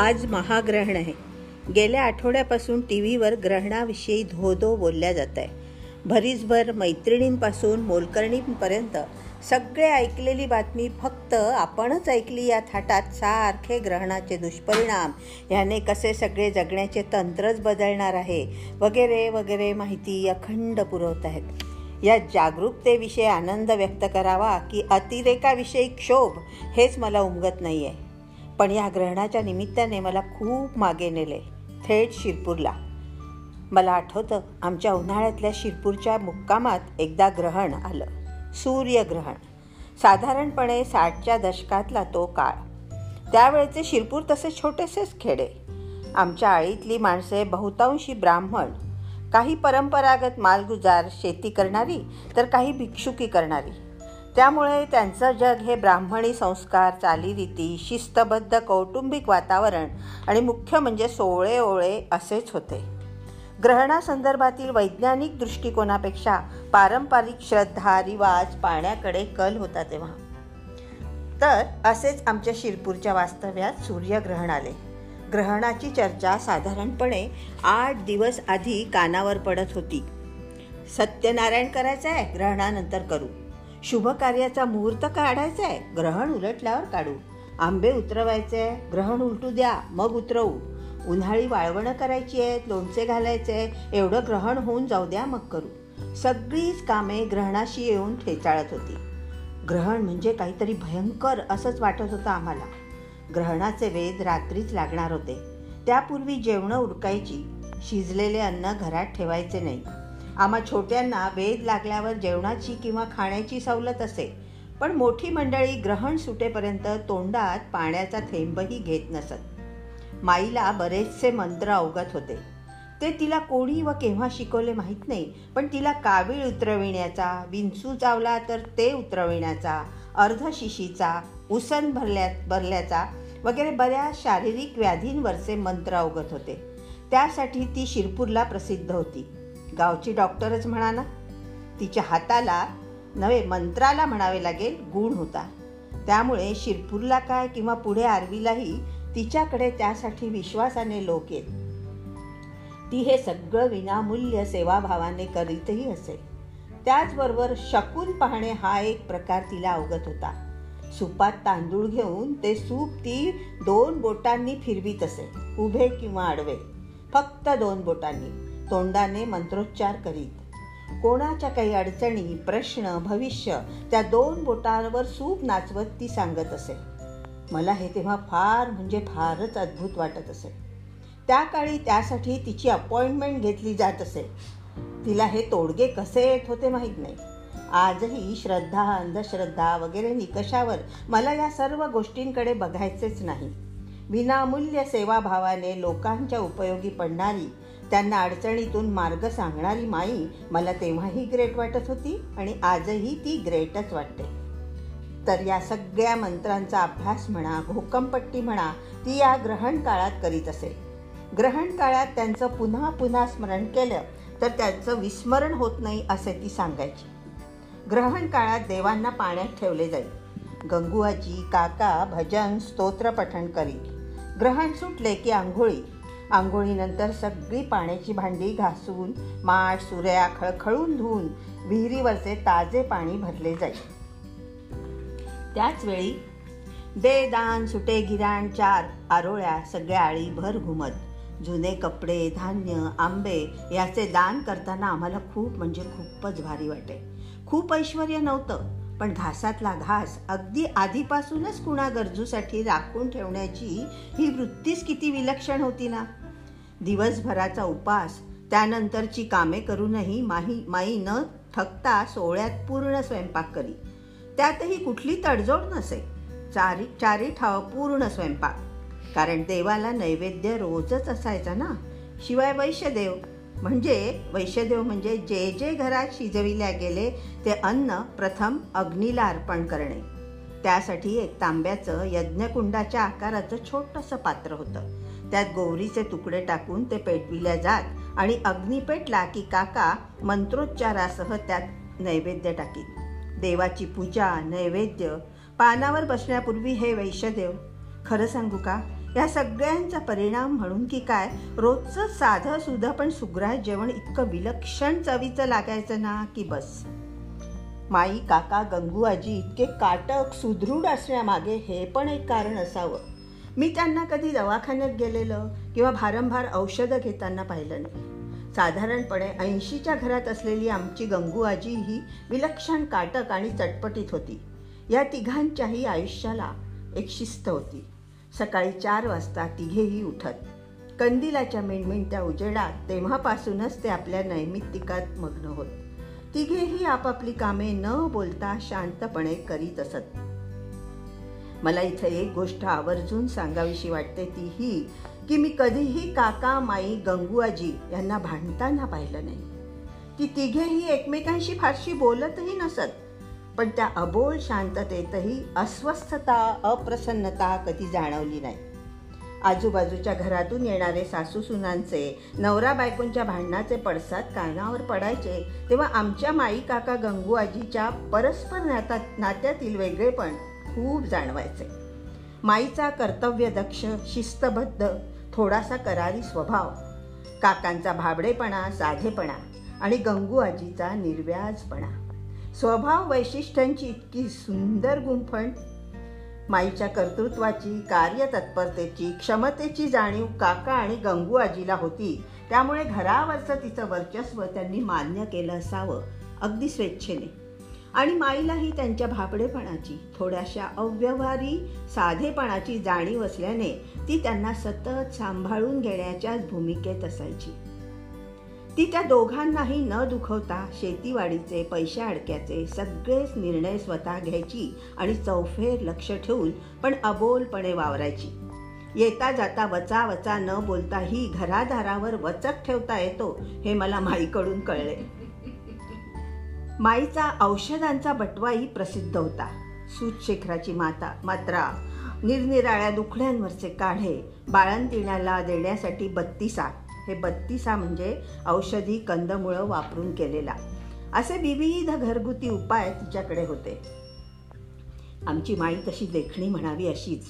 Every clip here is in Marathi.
आज महाग्रहण आहे. गेल्या आठवड्यापासून टी व्हीवर ग्रहणाविषयी धो धो बोलल्या जात आहे. भरीसभर मैत्रिणींपासून मोलकर्णींपर्यंत सगळे ऐकलेली बातमी फक्त आपणच ऐकली या थाटात सारखे ग्रहणाचे दुष्परिणाम. ह्याने कसे सगळे जगण्याचे तंत्रच बदलणार आहे? वगैरे वगैरे माहिती अखंड पुरवत आहेत. या जागरूकतेविषयी आनंद व्यक्त करावा की अतिरेकाविषयी क्षोभ हेच मला उमगत नाही आहे पण या ग्रहणाच्या निमित्ताने मला खूप मागे नेले थेट शिरपूरला. मला आठवतं आमच्या उन्हाळ्यातल्या शिरपूरच्या मुक्कामात एकदा ग्रहण आलं सूर्यग्रहण साधारणपणे साठच्या दशकातला तो काळ. त्यावेळेचे शिरपूर तसे छोटेसेच खेडे. आमच्या आळीतली माणसे बहुतांशी ब्राह्मण. काही परंपरागत मालगुजार शेती करणारी तर काही भिक्षुकी करणारी. त्यामुळे त्यांचं जग हे ब्राह्मणी संस्कार चालीरीती शिस्तबद्ध कौटुंबिक वातावरण आणि मुख्य म्हणजे सोळे ओळे असेच होते. ग्रहणासंदर्भातील वैज्ञानिक दृष्टिकोनापेक्षा पारंपरिक श्रद्धा रिवाज पाण्याकडे कल होता तेव्हा. तर असेच आमच्या शिरपूरच्या वास्तव्यात सूर्यग्रहण आले. ग्रहणाची चर्चा साधारणपणे आठ दिवस आधी कानावर पडत होती. सत्यनारायण करायचं आहे ग्रहणानंतर करू. शुभ कार्याचा मुहूर्त काढायचा आहे ग्रहण उलटल्यावर काढू. आंबे उतरवायचे आहे ग्रहण उलटू द्या मग उतरवू. उन्हाळी वाळवणं करायची आहेत लोणचे घालायचे आहे एवढं ग्रहण होऊन जाऊ द्या मग करू. सगळीच कामे ग्रहणाशी येऊन ठेचाळत होती. ग्रहण म्हणजे काहीतरी भयंकर असंच वाटत होतं आम्हाला. ग्रहणाचे वेध रात्रीच लागणार होते. त्यापूर्वी जेवणं उरकायची. शिजलेले अन्न घरात ठेवायचे नाही. आम्हा छोट्यांना वेध लागल्यावर जेवणाची किंवा खाण्याची सवलत असे. पण मोठी मंडळी ग्रहण सुटेपर्यंत तोंडात पाण्याचा थेंबही घेत नसत. माईला बरेचसे मंत्र अवगत होते. ते तिला कोणी व केव्हा शिकवले माहीत नाही पण तिला कावीळ उतरविण्याचा विंचू चावला तर ते उतरविण्याचा अर्धशिशीचा उसन भरल्या भरल्याचा वगैरे बऱ्याच शारीरिक व्याधींवरचे मंत्र अवगत होते. त्यासाठी ती शिरपूरला प्रसिद्ध होती. गावची डॉक्टरच म्हणा ना तिच्या हाताला नवे मंत्राला म्हणावे लागेल गुण होता. त्यामुळे शिरपूरला काय किंवा पुढे आरवीलाही तिच्याकडे त्यासाठी विश्वासाने लोक येत. ती हे सगळं विनामूल्य सेवाभावाने करीतही असे. त्याचबरोबर शकून पाहणे हा एक प्रकार तिला अवगत होता. सुपात तांदूळ घेऊन ते सूप ती दोन बोटांनी फिरवीत असे उभे किंवा आडवे. फक्त दोन बोटांनी. तोंडाने मंत्रोच्चार करीत. कोणाच्या काही अडचणी प्रश्न भविष्य त्या दोन बोटांवर सूप नाचवत ती सांगत असे. मला हे तेव्हा फार म्हणजे फारच अद्भुत वाटत असे. त्या काळी त्यासाठी तिची अपॉइंटमेंट घेतली जात असे. तिला हे तोडगे कसे येत होते माहीत नाही. आजही श्रद्धा अंधश्रद्धा वगैरे निकषावर मला या सर्व गोष्टींकडे बघायचेच नाही. विनामूल्य सेवाभावाने लोकांच्या उपयोगी पडणारी त्यांना अडचणीतून मार्ग सांगणारी माई मला तेव्हाही ग्रेट वाटत होती आणि आजही ती ग्रेटच वाटते. तर या सगळ्या मंत्रांचा अभ्यास म्हणा घोकमपट्टी म्हणा ती या ग्रहण काळात करीत असे. ग्रहण काळात त्यांचं पुन्हा पुन्हा स्मरण केलं तर त्यांचं विस्मरण होत नाही असे ती सांगायची. ग्रहण काळात देवांना पाण्यात ठेवले जाईल. गंगुआजी काका भजन स्तोत्र पठण करीत. ग्रहण सुटले की आंघोळी आंघोळीनंतर सगळी पाण्याची भांडी घासून माठ सुऱ्या खळखळून धुवून विहिरीवरचे ताजे पाणी भरले जाईल. त्याचवेळी दे दान सुटे गिराण चार आरोळ्या सगळ्या आळी भर घुमत. जुने कपडे धान्य आंबे याचे दान करताना आम्हाला खूप म्हणजे खूपच भारी वाटे. खूप ऐश्वर नव्हतं पण घासातला घास अगदी आधीपासूनच कुणा गरजूसाठी राखून ठेवण्याची ही वृत्तीच किती विलक्षण होती ना? दिवसभराचा उपास. त्यानंतरची कामे करूनही माही माई न थकता सोहळ्यात पूर्ण स्वयंपाक करी. त्यातही कुठली तडजोड नसे. चारी चारी ठाव पूर्ण स्वयंपाक. कारण देवाला नैवेद्य रोजच असायचा ना. शिवाय वैश्यदेव. म्हणजे वैश्यदेव म्हणजे जे जे घरात शिजविल्या गेले ते अन्न प्रथम अग्नीला अर्पण करणे. त्यासाठी एक तांब्याचं यज्ञकुंडाच्या आकाराचं छोटंसं पात्र होतं. त्यात गौरीचे तुकडे टाकून ते पेटविल्या जात आणि अग्नी पेटला की काका मंत्रोच्चारासह त्यात नैवेद्य टाकीत. देवाची पूजा नैवेद्य पानावर बसण्यापूर्वी हे वैश्यदेव खरं सांगू का या सगळ्यांचा परिणाम म्हणून की काय रोजचं साधं सुधं पण सुग्रास जेवण इतकं विलक्षण चवीचं लागायचं ना की बस. माई काका गंगू आजी इतके काटक सुदृढ असण्यामागे हे पण एक कारण असावं. मी त्यांना कधी दवाखान्यात गेलेलं किंवा भारंभार औषधं घेताना पाहिलं नाही. साधारणपणे ऐंशीच्या घरात असलेली आमची गंगू आजी ही विलक्षण काटक आणि चटपटीत होती. या तिघांच्याही आयुष्याला एक शिस्त होती. सकाळी चार वाजता तिघेही उठत. कंदिलाच्या मिणमिणत्या उजेडात तेव्हापासूनच ते आपल्या नैमित्तिकात मग्न होत. तिघेही आपापली कामे न बोलता शांतपणे करीत असत. मला इथं एक गोष्ट आवर्जून सांगावीशी वाटते ती ही की मी कधीही काका माई गंगुआजी यांना भांडताना पाहिलं नाही. ती तिघेही एकमेकांशी फारशी बोलतही नसत पण त्या अबोल शांततेतही अस्वस्थता अप्रसन्नता कधी जाणवली नाही. आजूबाजूच्या घरातून येणारे सासू सुनांचे नवरा बायकोंच्या भांडणाचे पडसाद कानावर पडायचे तेव्हा आमच्या माई काका गंगू आजीच्या परस्पर नात्यात नात्यातील वेगळेपण खूप जाणवायचे. माईचा कर्तव्यदक्ष शिस्तबद्ध थोडासा करारी स्वभाव काकांचा भाबडेपणा साधेपणा आणि गंगू आजीचा निर्व्याजपणा. स्वभाव वैशिष्ट्यांची इतकी सुंदर गुंफण माईच्या कर्तृत्वाची कार्यतत्परतेची क्षमतेची जाणीव काका आणि गंगू आजीला होती त्यामुळे घरावरचं तिचं वर्चस्व त्यांनी मान्य केलं असावं अगदी स्वेच्छेने. आणि माईलाही त्यांच्या भाबडेपणाची थोड्याशा अव्यवहारी साधेपणाची जाणीव असल्याने ती त्यांना सतत सांभाळून घेण्याच्याच भूमिकेत असायची. ती त्या दोघांनाही न दुखवता शेतीवाडीचे पैशा अडक्याचे सगळेच निर्णय स्वतः घ्यायची आणि चौफेर लक्ष ठेवून पण अबोलपणे वावरायची. येता जाता वचा वचा न बोलता ही घरादारावर वचक ठेवता येतो हे मला माईकडून कळले. माईचा औषधांचा बटवाही प्रसिद्ध होता. सूतशेखराची माता मात्रा निरनिराळ्या दुखड्यांवरचे काढे बाळंतिण्याला देण्यासाठी बत्तीसा. हे बत्तीसा म्हणजे औषधी कंदमुळं वापरून केलेला. असे विविध घरगुती उपाय तिच्याकडे होते. आमची माई तशी देखणी म्हणावी अशीच.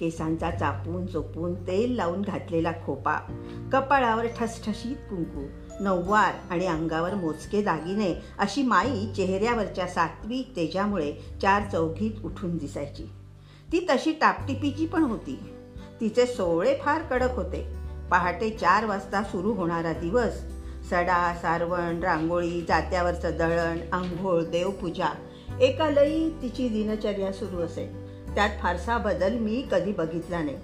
केसांचा चापून चोपून तेल लावून घातलेला खोपा कपाळावर ठसठशीत कुंकू नववार आणि अंगावर मोजके दागिने अशी माई चेहऱ्यावरच्या सात्विक तेजामुळे चार चौघीत उठून दिसायची. ती तशी टापटिपीची पण होती. तिचे सोळे फार कडक होते. पहाटे चार वाजता सुरू होणारा दिवस सडा सारवण रांगोळी जात्यावरचं दळण आंघोळ देवपूजा एका लई तिची दिनचर्या सुरू असे. त्यात फारसा बदल मी कधी बघितला नाही.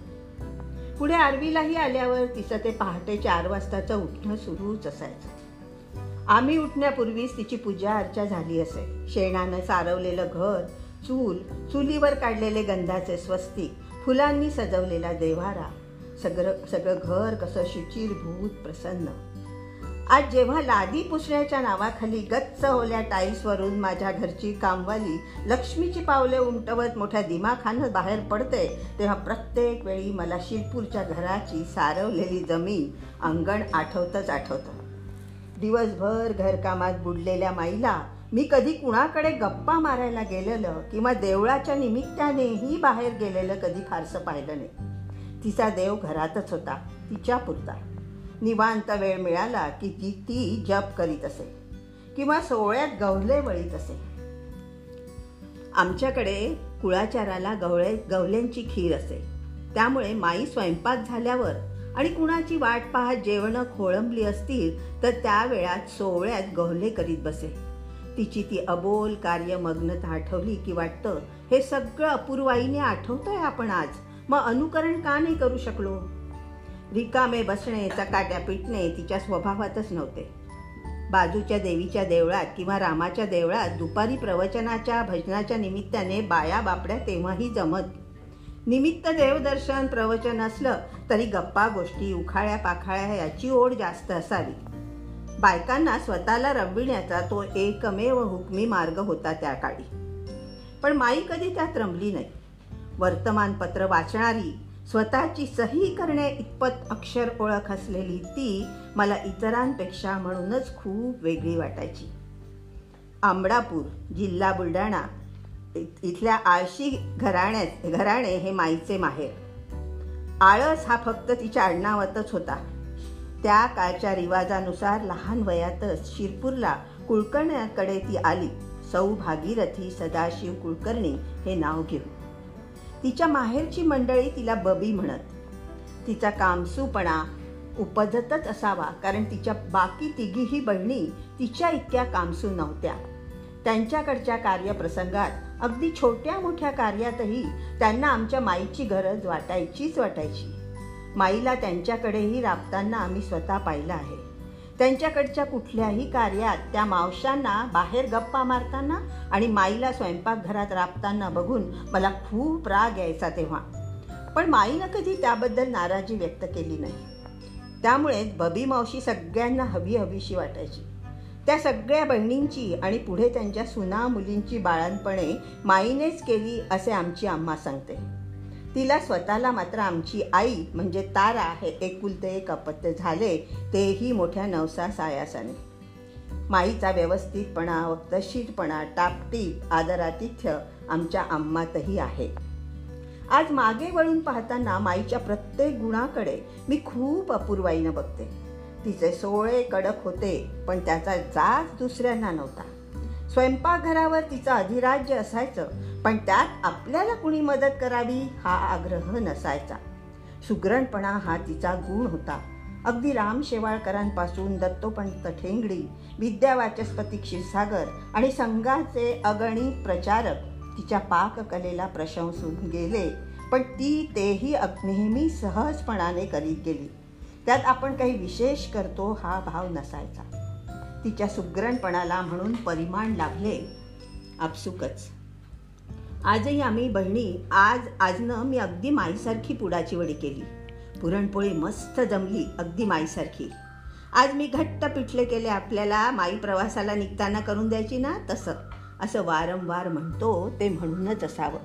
पुढे आरवीलाही आल्यावर तिचं ते पहाटे चार वाजताचं उठणं सुरूच असायचं. आम्ही उठण्यापूर्वीच तिची पूजा अर्चा झाली असे. शेणानं सारवलेलं घर चूल चुलीवर काढलेले गंधाचे स्वस्तिक फुलांनी सजवलेला देवारा सगळं सगळं घर कसं शुचिरभूत प्रसन्न. आज जेव्हा लादी पुसण्याच्या नावाखाली गच्च होल्या टाईल्सवरून माझ्या घरची कामवाली लक्ष्मीची पावले उमटवत मोठ्या दिमाखानं बाहेर पडते तेव्हा प्रत्येक वेळी मला शिरपूरच्या घराची सारवलेली जमीन अंगण आठवतंच आठवतं. दिवसभर घरकामात बुडलेल्या माईला मी कधी कुणाकडे गप्पा मारायला गेलेलं किंवा देवळाच्या निमित्तानेही बाहेर गेलेलं कधी फारसं पाहिलं नाही. तिचा देव घरातच होता तिच्या पुरता निवांत वेळ मिळाला की ती ती जप करीत असे किंवा सोहळ्यात गवले वळीत असे. आमच्याकडे कुळाचाराला गवळे गवल्यांची खीर असे. त्यामुळे माई स्वयंपाक झाल्यावर आणि कुणाची वाट पाहत जेवणं खोळंबली असतील तर त्या वेळात सोहळ्यात गवले करीत बसे. तिची ती अबोल कार्यमग्नता आठवली की वाटतं हे सगळं अपूर्वाईने आठवतंय आपण आज. मग अनुकरण का नाही करू शकलो? रिकामे बसणे चकाट्या पिटणे तिच्या स्वभावातच नव्हते. बाजूच्या देवीच्या देवळात किंवा रामाच्या देवळात दुपारी प्रवचनाच्या भजनाच्या निमित्ताने बाया बापड्या तेव्हाही जमत. निमित्त देवदर्शन प्रवचन असलं तरी गप्पा गोष्टी उखाळ्या पाखाळ्या याची ओढ जास्त असावी. बायकांना स्वतःला रमविण्याचा तो एकमेव हुकमी मार्ग होता त्या काळी. पण माई कधी त्यात रमली नाही. वर्तमानपत्र वाचणारी स्वतःची सही करणे इतपत अक्षर ओळख असलेली ती मला इतरांपेक्षा म्हणूनच खूप वेगळी वाटायची. आंबडापूर जिल्हा बुलढाणा इथल्या आळशी घराण्यात घराणे हे माईचे माहेर. आळस हा फक्त तिच्या आडनावातच होता. त्या काळच्या रिवाजानुसार लहान वयातच शिरपूरला कुलकर्ण्याकडे ती आली. सौ भागीरथी सदाशिव कुलकर्णी हे नाव घेऊ तिच्या माहेरची मंडळी तिला बबी म्हणत. तिचा कामसूपणा उपजतच असावा कारण तिच्या बाकी तिघीही बहिणी तिच्या इतक्या कामसू नव्हत्या. त्यांच्याकडच्या कार्यप्रसंगात अगदी छोट्या मोठ्या कार्यातही त्यांना आमच्या माईची गरज वाटायचीच वाटायची. माईला त्यांच्याकडेही राबताना आम्ही स्वतः पाहिलं आहे. त्यांच्याकडच्या कुठल्याही कार्यात त्या मावशांना बाहेर गप्पा मारताना आणि माईला स्वयंपाकघरात राबताना बघून मला खूप राग यायचा तेव्हा. पण माईनं कधी त्याबद्दल नाराजी व्यक्त केली नाही. त्यामुळेच बबी मावशी सगळ्यांना हवी हवीशी वाटायची. त्या सगळ्या बहिणींची आणि पुढे त्यांच्या सुना मुलींची बाळणपणे माईनेच केली असे आमची आम्हा सांगते. तिला स्वतःला मात्र आमची आई म्हणजे तारा हे एकुलते एक अपत्य झाले तेही मोठ्या नवसा सायासाने. माईचा व्यवस्थितपणा वक्तशीरपणा टापटीप आदरातिथ्य आमच्या आम्मातही आहे. आज मागे वळून पाहताना माईच्या प्रत्येक गुणाकडे मी खूप अपूर्वाईनं बघते. तिचे सोळे कडक होते पण त्याचा जाच दुसऱ्यांना नव्हता. स्वयंपाकघरावर तिचं अधिराज्य असायचं पण त्यात आपल्याला कुणी मदत करावी हा आग्रह नसायचा. सुग्रणपणा हा तिचा गुण होता. अगदी राम शेवाळकरांपासून दत्तोपंत ठेंगडी विद्यावाचस्पती क्षीरसागर आणि संघाचे अगणित प्रचारक तिच्या पाककलेला प्रशंसून गेले. पण ती तेही नेहमी सहजपणाने करीत गेली. त्यात आपण काही विशेष करतो हा भाव नसायचा. तिच्या सुग्रणपणाला म्हणून परिमाण लाभले. आपसुकच. आजही आम्ही बहिणी आज आजनं मी अगदी माईसारखी पुडाची वडी केली. पुरणपोळी मस्त जमली अगदी माईसारखी. आज मी घट्ट पिठले केले आपल्याला माई प्रवासाला निघताना करून द्यायची ना तसं. असं वारंवार म्हणतो ते म्हणूनच असावं.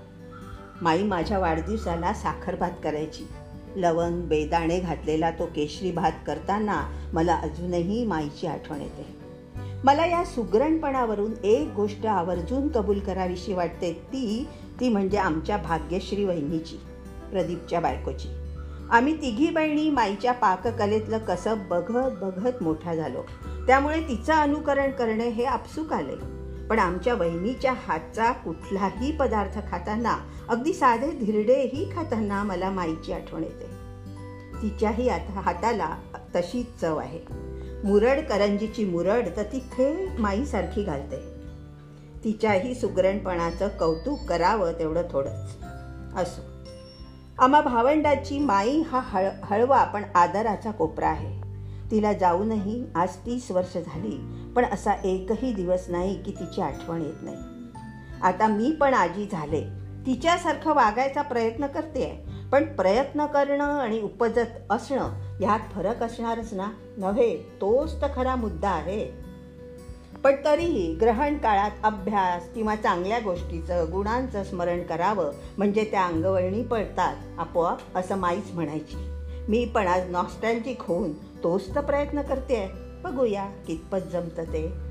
माई माझ्या वाढदिवसाला साखर भात करायची. लवंग बेदाणे घातलेला तो केशरी भात करताना मला अजूनही माईची आठवण येते. मला या सुग्रणपणावरून एक गोष्ट आवर्जून कबूल करावीशी वाटते ती ती म्हणजे आमच्या भाग्यश्री वहिनीची प्रदीपच्या बायकोची. आम्ही तिघी बहिणी माईच्या पाककलेतलं कसं बघत बघत मोठा झालो. त्यामुळे तिचं अनुकरण करणे हे आपसूक आले. पण आमच्या वहिनीच्या हातचा कुठलाही पदार्थ खाताना अगदी साधे धिरडेही खाताना मला माईची आठवण येते. तिच्याही आता हाताला तशीच चव आहे. मुरड करंजीची मुरड तर ती थेट माईसारखी घालते. तिच्याही सुगरणपणाचं कौतुक करावं तेवढं थोडंच. असो. आम्हा भावंडाची माई हा हळ हळवा पण आदराचा कोपरा आहे. तिला जाऊनही आज तीस वर्ष झाली पण असा एकही दिवस नाही की तिची आठवण येत नाही. आता मी पण आजी झाले. तिच्यासारखं वागायचा प्रयत्न करते पण प्रयत्न करणं आणि उपजत असणं ह्यात फरक असणारच ना? नव्हे तोच तर खरा मुद्दा आहे. पण तरीही ग्रहण काळात अभ्यास किंवा चांगल्या गोष्टीचं गुणांचं स्मरण करावं म्हणजे त्या अंगवळणी पडतात आपोआप असं माईच म्हणायची. मी पण आज नॉस्टॅल्जिक होऊन तोच तर प्रयत्न करते बघूया कितपत जमतं ते.